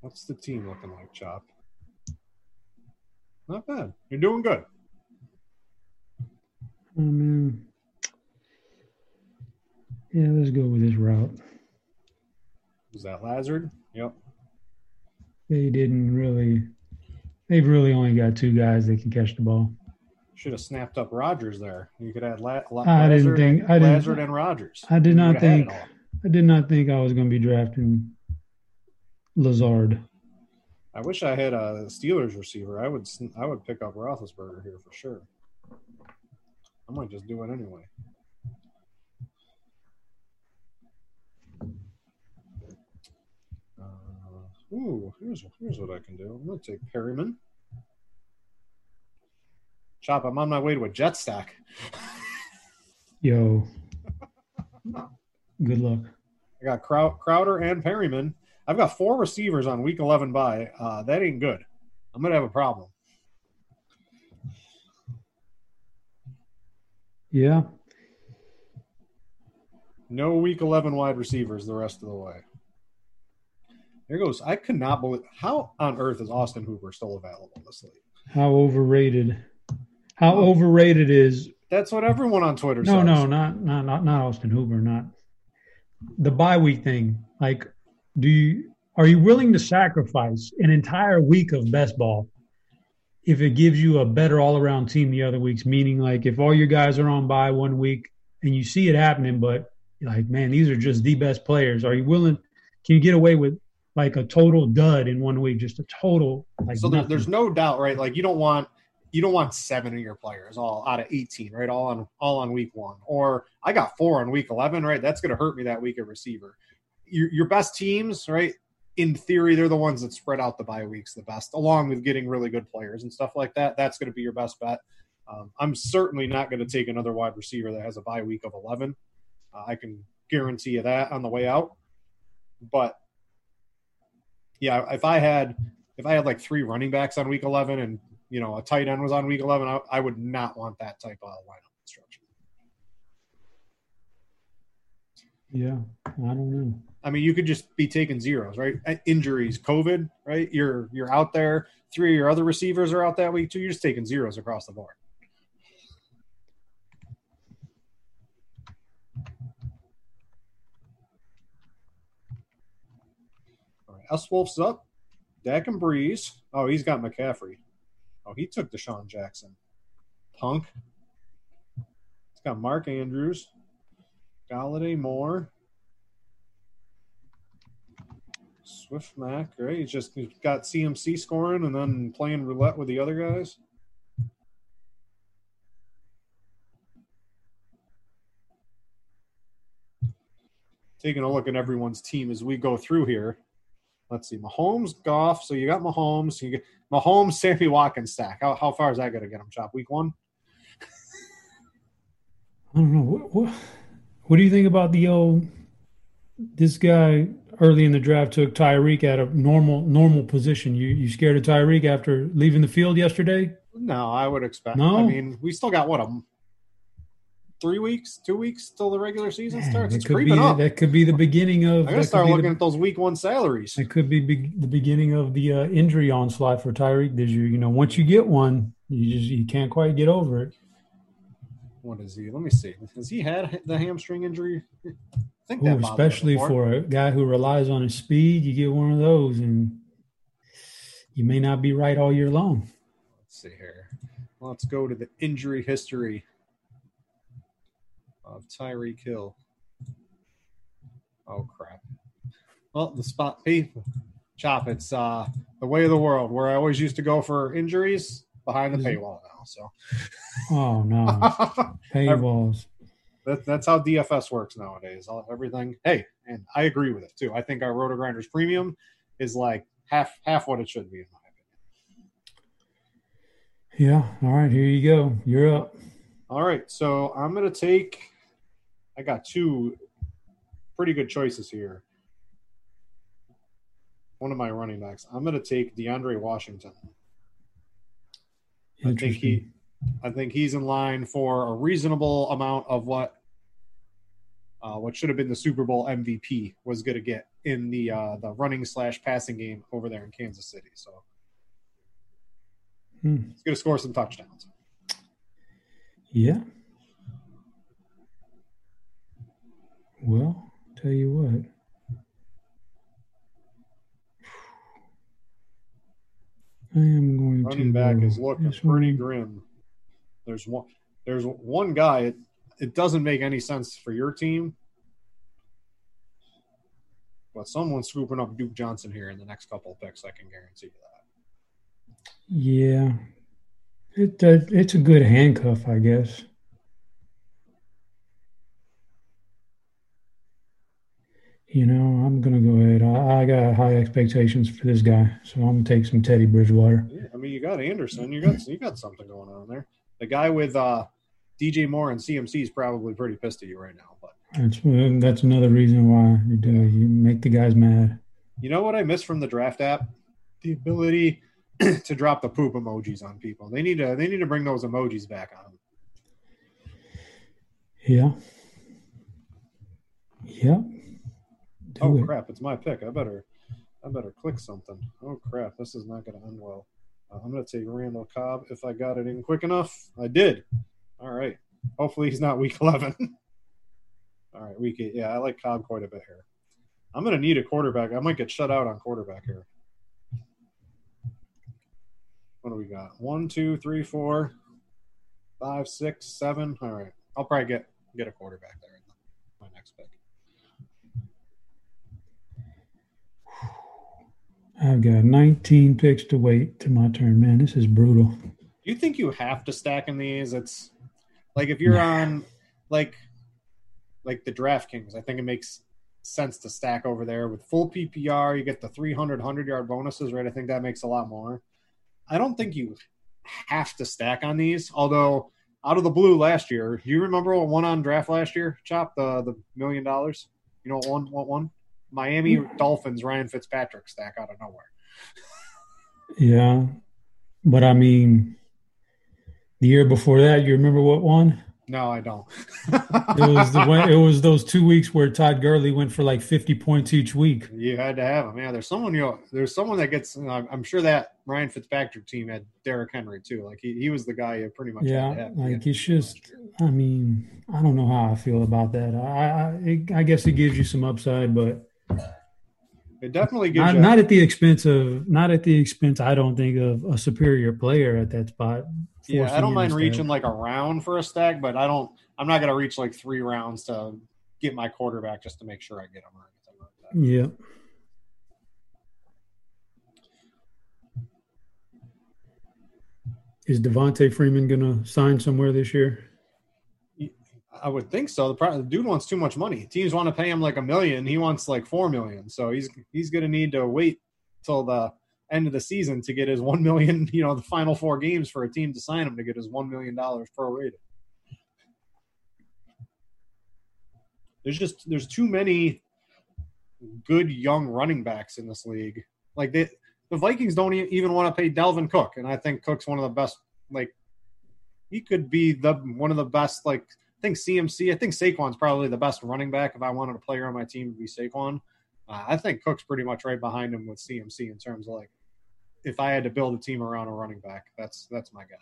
What's the team looking like, Chop? Not bad. You're doing good. Oh man. Yeah, let's go with this route. Was that Lazard? Yep. They didn't really they've really only got two guys that can catch the ball. Should have snapped up Rodgers there. You could add La- La- I didn't think- I didn't- Lazard and Rodgers. I did not would've had it think. I did not think I was gonna be drafting Lazard. I wish I had a Steelers receiver. I would. I would pick up Roethlisberger here for sure. I might just do it anyway. Uh, ooh, here's here's what I can do. I'm gonna take Perriman. Chop. I'm on my way to a jet stack. [laughs] Yo. Good luck. I got Crowder and Perriman. I've got four receivers on week 11 by. Uh, that ain't good. I'm gonna have a problem. Yeah. No week 11 wide receivers the rest of the way. There goes. I could not believe how on earth is Austin Hooper still available in this league. How overrated. How overrated is That's what everyone on Twitter no, says. no, not not not not Austin Hooper, not the bye week thing. Like, do you are you willing to sacrifice an entire week of best ball if it gives you a better all around team the other weeks? Meaning, like, if all your guys are on by one week and you see it happening, but like, man, these are just the best players. Are you willing? Can you get away with like a total dud in one week, just a total like. so there, there's no doubt, right? Like you don't want you don't want seven of your players all out of 18, right? All on all on week one, or I got four on week 11, right? That's going to hurt me that week at receiver. Your your best teams, right? In theory, they're the ones that spread out the bye weeks the best, along with getting really good players and stuff like that. That's going to be your best bet. Um, I'm certainly not going to take another wide receiver that has a bye week of 11. Uh, I can guarantee you that on the way out. But yeah, if I had if I had like three running backs on week 11 and you know a tight end was on week 11, I, I would not want that type of lineup Yeah, I don't know. I mean, you could just be taking zeros, right? Uh, Injuries, COVID, right? You're you're out there. Three of your other receivers are out that week too. You're just taking zeros across the board. All right, S Wolf's up. Dak and Brees. Oh, he's got McCaffrey. Oh, he took DeSean Jackson. Punk. He's got Mark Andrews. Golladay Moore. Swift Mac, right? He's just he's got CMC scoring and then playing roulette with the other guys. Taking a look at everyone's team as we go through here. Let's see, Mahomes, Goff. So you got Mahomes. You get Mahomes, Sammy Watkins stack. How, how far is that going to get him? Chop week one. I don't know. What, what, what do you think about the old? This guy early in the draft took Tyreek at a normal normal position. You you scared of Tyreek after leaving the field yesterday? No, I would expect. No? I mean, we still got what a three weeks, two weeks till the regular season Man, starts. It's could creeping be up. that could be the beginning of. I gotta start be the- looking at those week one salaries. It could be, be the beginning of the uh, injury onslaught for Tyreek this year. You know, once you get one, you just you can't quite get over it. What is he? Let me see. Has he had the hamstring injury? [laughs] I think that Ooh, especially for a guy who relies on his speed, you get one of those, and you may not be right all year long. Let's see here. Let's go to the injury history of Tyreek Hill. Oh crap. Well, the spot hey, chop. It's uh the way of the world where I always used to go for injuries behind the paywall. So Oh no, [laughs] paywalls. that, that's how DFS works nowadays. All, everything. Hey, and I agree with it too. I think our RotoGrinders premium is like half half what it should be in my opinion. Yeah. All right, here you go. You're up. All right, so I'm gonna take. I got two pretty good choices here. One of my running backs. I'm gonna take DeAndre Washington. I think he, I think he's in line for a reasonable amount of what, uh, what should have been the Super Bowl MVP was gonna get in the uh, the running slash passing game over there in Kansas City. So Hmm. he's gonna score some touchdowns. Yeah. Well, tell you what. I am going running to back is looking pretty grim. There's one. There's one guy. It, it doesn't make any sense for your team, but someone's scooping up Duke Johnson here in the next couple of picks. I can guarantee you that. Yeah, it uh, it's a good handcuff, I guess. You know, I'm gonna go ahead. I, I got high expectations for this guy, so I'm gonna take some Teddy Bridgewater. Yeah, I mean, you got Anderson. You got you got something going on there. The guy with uh, DJ Moore and CMC is probably pretty pissed at you right now. But That's that's another reason why you do you make the guys mad. you know what I miss from the draft app? The ability [clears throat] to drop the poop emojis on people. They need to they need to bring those emojis back on. Yeah. Yep. Do Oh it. crap! It's my pick. I better, I better click something. Oh crap! This is not going to end well. Uh, I'm going to take Randall Cobb if I got it in quick enough. I did. All right. Hopefully he's not week [laughs] 11. All right, week eight. Yeah, I like Cobb quite a bit here. I'm going to need a quarterback. I might get shut out on quarterback here. What do we got? One, two, three, four, five, six, seven. All right. I'll probably get get a quarterback there in my next pick. I've got 19 picks to wait to my turn. Man, this is brutal. Do you think you have to stack in these? It's like if you're on like like the DraftKings, I think it makes sense to stack over there with full PPR. You get the 300 100 yard bonuses, right? I think that makes a lot more. I don't think you have to stack on these. Although out of the blue last year, do you remember what won on draft last year? Chop the the million dollars. You know what one what one? Miami Dolphins Ryan Fitzpatrick stack out of nowhere. Yeah, but I mean, the year before that, you remember what won? No, I don't. it was the it was those two weeks where Todd Gurley went for like fifty points each week. You had to have him. Yeah, there's someone you know, there's someone that gets. I'm sure that Ryan Fitzpatrick team had Derrick Henry too. Like he, he was the guy you pretty much. Yeah, like it's just. I mean, I don't know how I feel about that. I I, I guess it gives you some upside, but it definitely gives not, you not at the expense of not at the expense. I don't think of a superior player at that spot. Yeah, I don't mind reaching like a round for a stack, but I don't. I'm not going to reach like three rounds to get my quarterback just to make sure I get him or anything like that. Yeah. Is Devonta Freeman going to sign somewhere this year? I would think so. The, the, dude wants too much money. Teams want to pay him like a million. He wants like four million. So he's he's going to need to wait till the end of the season to get his [laughs] one million. You know, the final four games for a team to sign him to get his one million dollars prorated. There's just there's too many good young running backs in this league. Like the Vikings don't even want to pay Dalvin Cook, and I think Cook's one of the best. Like he could be the one of the best like I think CMC. I think Saquon's probably the best running back. If I wanted a player on my team, to be Saquon. Uh, I think Cook's pretty much right behind him with CMC in terms of like, if I had to build a team around a running back, that's that's my guy.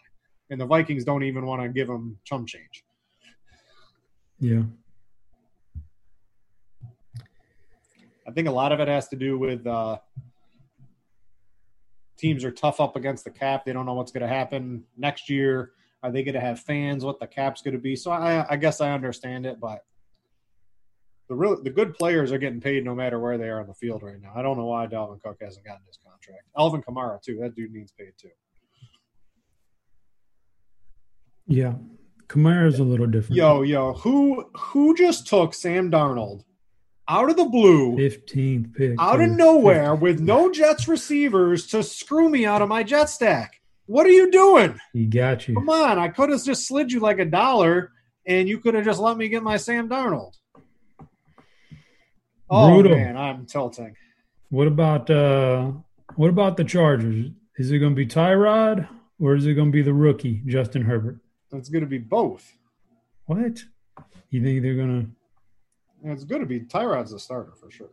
And the Vikings don't even want to give him chum change. Yeah. I think a lot of it has to do with uh, teams are tough up against the cap. They don't know what's going to happen next year. Are they going to have fans? What the cap's going to be? So I, I guess I understand it, but the real the good players are getting paid no matter where they are on the field right now. I don't know why Dalvin Cook hasn't gotten his contract. Alvin Kamara too. That dude needs paid too. Yeah, Kamara's a little different. Yo, yo, who who just took Sam Darnold out of the blue, fifteenth pick, out of nowhere, 15th. with no Jets receivers to screw me out of my Jet stack? What are you doing? He got you. Come on, I could have just slid you like a dollar, and you could have just let me get my Sam Darnold. Oh Brutal. man, I'm tilting. What about uh what about the Chargers? Is it going to be Tyrod or is it going to be the rookie Justin Herbert? It's going to be both. What? You think they're going to? It's going to be Tyrod's the starter for sure.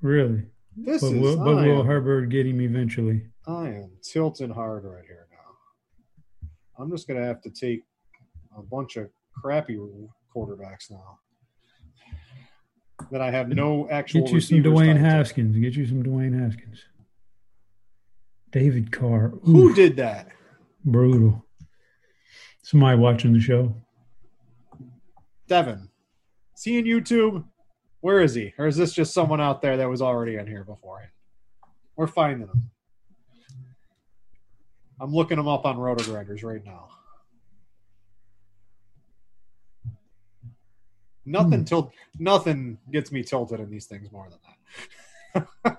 Really? This but is. Will, but will am, Herbert get him eventually? I am tilting hard right here. I'm just going to have to take a bunch of crappy quarterbacks now. That I have no actual. Get you some Dwayne Haskins. Get you some Dwayne Haskins. David Carr. Oof. Who did that? Brutal. Somebody watching the show. Devin. seeing YouTube? Where is he? Or is this just someone out there that was already in here beforehand? We're finding him. I'm looking them up on RotoGrinders right now. Nothing hmm. tilt nothing gets me tilted in these things more than that. [laughs]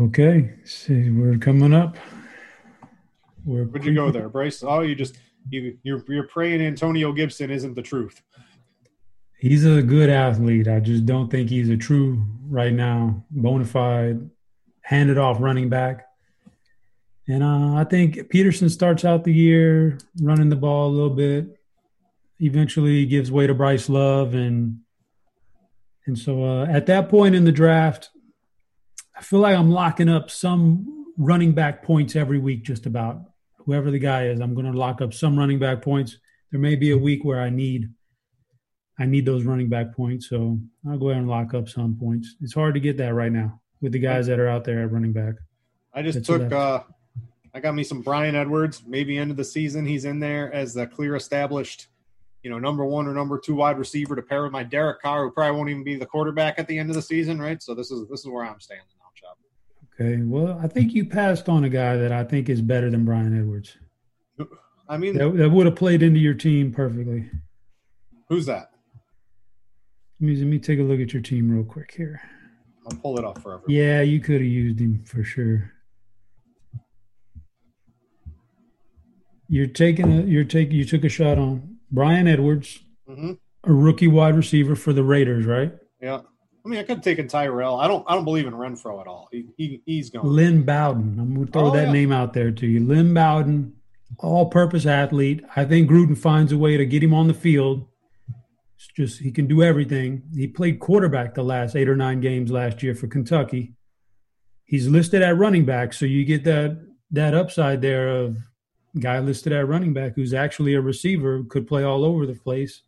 okay, see we're coming up. We're Where'd you go there, Bryce? Oh, you just you you're you're praying Antonio Gibson isn't the truth. He's a good athlete. I just don't think he's a true right now, bona fide, handed off running back. And uh, I think Peterson starts out the year running the ball a little bit. Eventually, gives way to Bryce Love, and and so uh, at that point in the draft, I feel like I'm locking up some running back points every week, just about whoever the guy is, I'm going to lock up some running back points. There may be a week where I need I need those running back points, so I'll go ahead and lock up some points. It's hard to get that right now with the guys that are out there at running back. I just took. Uh, I got me some Bryan Edwards. Maybe end of the season, he's in there as the clear established, you know, number one or number two wide receiver to pair with my Derek Carr, who probably won't even be the quarterback at the end of the season, right? So this is this is where I'm standing. Okay, well, I think you passed on a guy that I think is better than Bryan Edwards. I mean, that, that would have played into your team perfectly. Who's that? Let me, let me take a look at your team real quick here. I'll pull it up for everyone. Yeah, you could have used him for sure. You're taking a you're taking you took a shot on Bryan Edwards, mm-hmm. a rookie wide receiver for the Raiders, right? Yeah. I mean, I could have taken Tyrell. I don't. I don't believe in Renfrow at all. He, he he's going. Lynn Bowden. I'm going to throw oh, that yeah. name out there to you. Lynn Bowden, all-purpose athlete. I think Gruden finds a way to get him on the field. It's just he can do everything. He played quarterback the last eight or nine games last year for Kentucky. He's listed at running back, so you get that that upside there of guy listed at running back who's actually a receiver could play all over the place.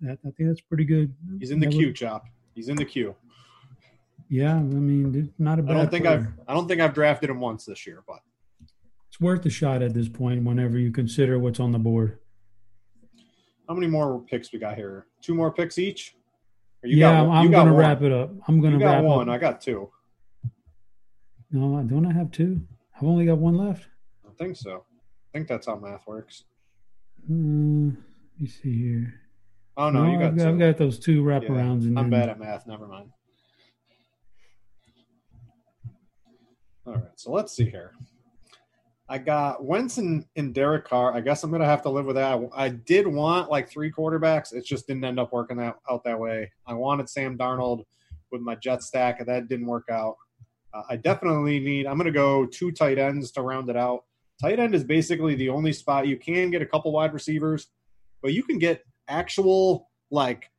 That, I think that's pretty good. He's in the queue, Chop. He's in the queue. Yeah, I mean, not a bad. I don't think player. I've I don't think I've drafted him once this year, but it's worth a shot at this point. Whenever you consider what's on the board. How many more picks we got here? Two more picks each. yeah, got, I'm going to wrap it up. I'm going to wrap one. Up. I got two. No, don't I have two? I've only got one left. I think so. I think that's how math works. Mm, let me see here. Oh no, no you got. I've, got I've got those two wraparounds. Yeah, and I'm then... bad at math. Never mind. All right, so let's see here. I got Wentz and, and Derek Carr. I guess I'm gonna have to live with that. I did want like three quarterbacks. It just didn't end up working that out that way. I wanted Sam Darnold with my jet stack, and that didn't work out. Uh, I definitely need. I'm gonna go two tight ends to round it out. Tight end is basically the only spot you can get a couple wide receivers, but you can get actual like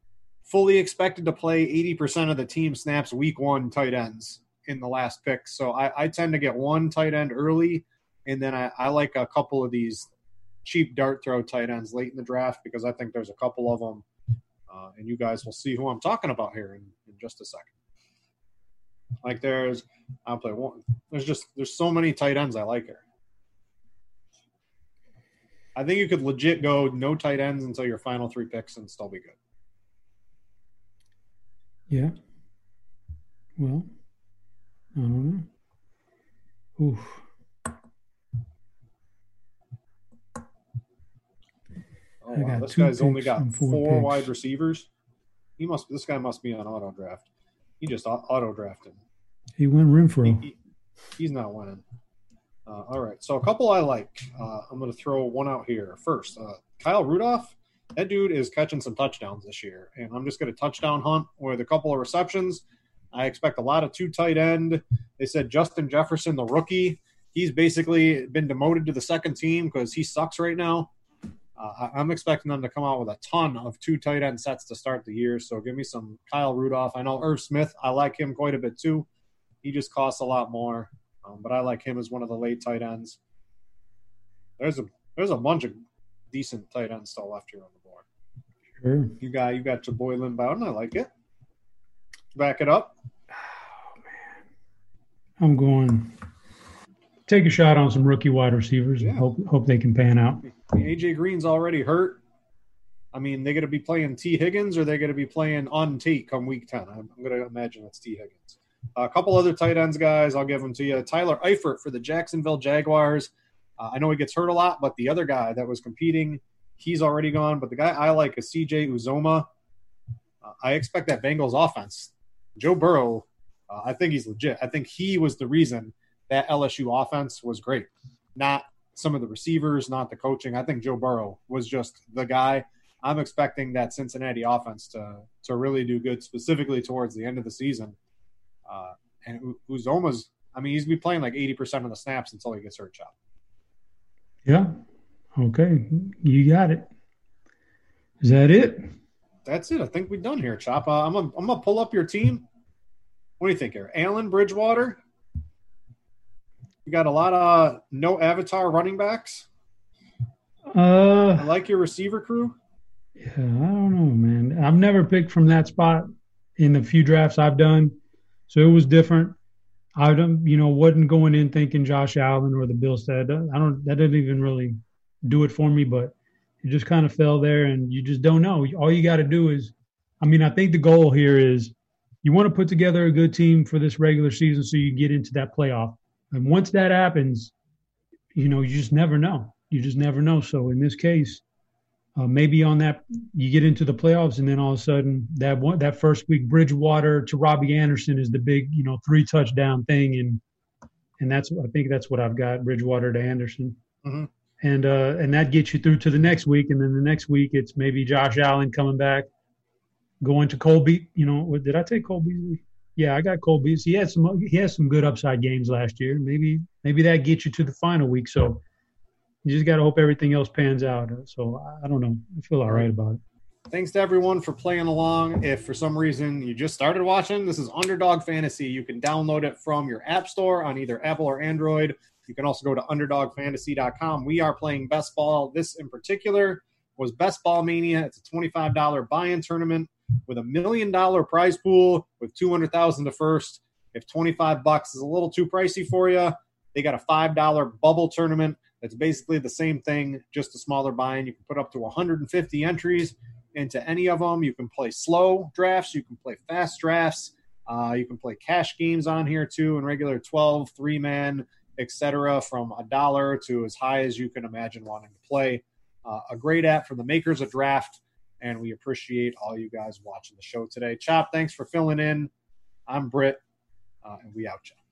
fully expected to play 80% of the team snaps week one tight ends in the last pick. So I, I tend to get one tight end early and then I, I like a couple of these cheap dart throw tight ends late in the draft because I think there's a couple of them. Uh, and you guys will see who I'm talking about here in, in just a second. Like there's, I'll play one. There's just there's so many tight ends I like here. I think you could legit go no tight ends until your final three picks and still be good. Yeah. Well, I don't know. Oof. Oh, wow. This guy's only got four picks. wide receivers. He must. This guy must be on auto draft. He just auto drafted. He went Renfrow. He, he, he's not winning. Uh, all right, so a couple I like. Uh, I'm going to throw one out here first. Uh, Kyle Rudolph. That dude is catching some touchdowns this year, and I'm just going to touchdown hunt with a couple of receptions. I expect a lot of two tight end. They said Justin Jefferson, the rookie, he's basically been demoted to the second team because he sucks right now. Uh, I'm expecting them to come out with a ton of two tight end sets to start the year. So give me some Kyle Rudolph. I know Irv Smith. I like him quite a bit too. He just costs a lot more, um, but I like him as one of the late tight ends. There's a there's a bunch of decent tight ends still left here on the board. Sure. You got you got your boy Lynn Bowden. I like it. Back it up. Oh man, I'm going take a shot on some rookie wide receivers yeah. and hope hope they can pan out. AJ Green's already hurt. I mean, they're going to be playing Tee Higgins or they're going to be playing on T come week 10. I'm, I'm going to imagine it's Tee Higgins. A couple other tight ends, guys, I'll give them to you. Tyler Eifert for the Jacksonville Jaguars. Uh, I know he gets hurt a lot, but the other guy that was competing, he's already gone. But the guy I like is CJ Uzomah. Uh, I expect that Bengals offense. Joe Burrow, uh, I think he's legit. I think he was the reason that LSU offense was great. Not some of the receivers, not the coaching. I think Joe Burrow was just the guy. I'm expecting that Cincinnati offense to to really do good, specifically towards the end of the season. Uh, and Uzomah's, I mean, he's be playing like 80% of the snaps until he gets hurt. Chop. Yeah. Okay. You got it. Is that it? That's it. I think we're done here, Chop. Uh, I'm gonna, I'm gonna pull up your team. What do you think here? Allen Bridgewater, you got a lot of no avatar running backs. Uh, I like your receiver crew. Yeah, I don't know, man. I've never picked from that spot in the few drafts I've done, so it was different. I don't, you know, wasn't going in thinking Josh Allen or the Bills said I don't. That didn't even really do it for me, but it just kind of fell there, and you just don't know. All you got to do is, I mean, I think the goal here is you want to put together a good team for this regular season so you get into that playoff. And once that happens, you know, you just never know. You just never know. So in this case, uh, maybe on that you get into the playoffs, and then all of a sudden that one that first week Bridgewater to Robbie Anderson is the big you know three touchdown thing, and and that's I think that's what I've got Bridgewater to Anderson, mm-hmm. and uh, and that gets you through to the next week, and then the next week it's maybe Josh Allen coming back, going to Colby. You know, did I take Colby Yeah, I got Colby. He had some he had some good upside games last year. Maybe maybe that gets you to the final week. So you just got to hope everything else pans out. So I don't know. I feel all right about it. Thanks to everyone for playing along. If for some reason you just started watching, this is Underdog Fantasy. You can download it from your app store on either Apple or Android. You can also go to underdogfantasy.com. We are playing best ball. This in particular was Best Ball Mania. It's a $25 buy-in tournament with a million dollar prize pool with 200,000 to first. If 25 bucks is a little too pricey for you, they got a $5 bubble tournament it's basically the same thing, just a smaller buy-in. You can put up to 150 entries into any of them. You can play slow drafts. You can play fast drafts. Uh, you can play cash games on here too, and regular 12, three man, etc. From a dollar to as high as you can imagine wanting to play. Uh, a great app from the makers of Draft, and we appreciate all you guys watching the show today. Chop, thanks for filling in. I'm Britt, uh, and we out, Chop.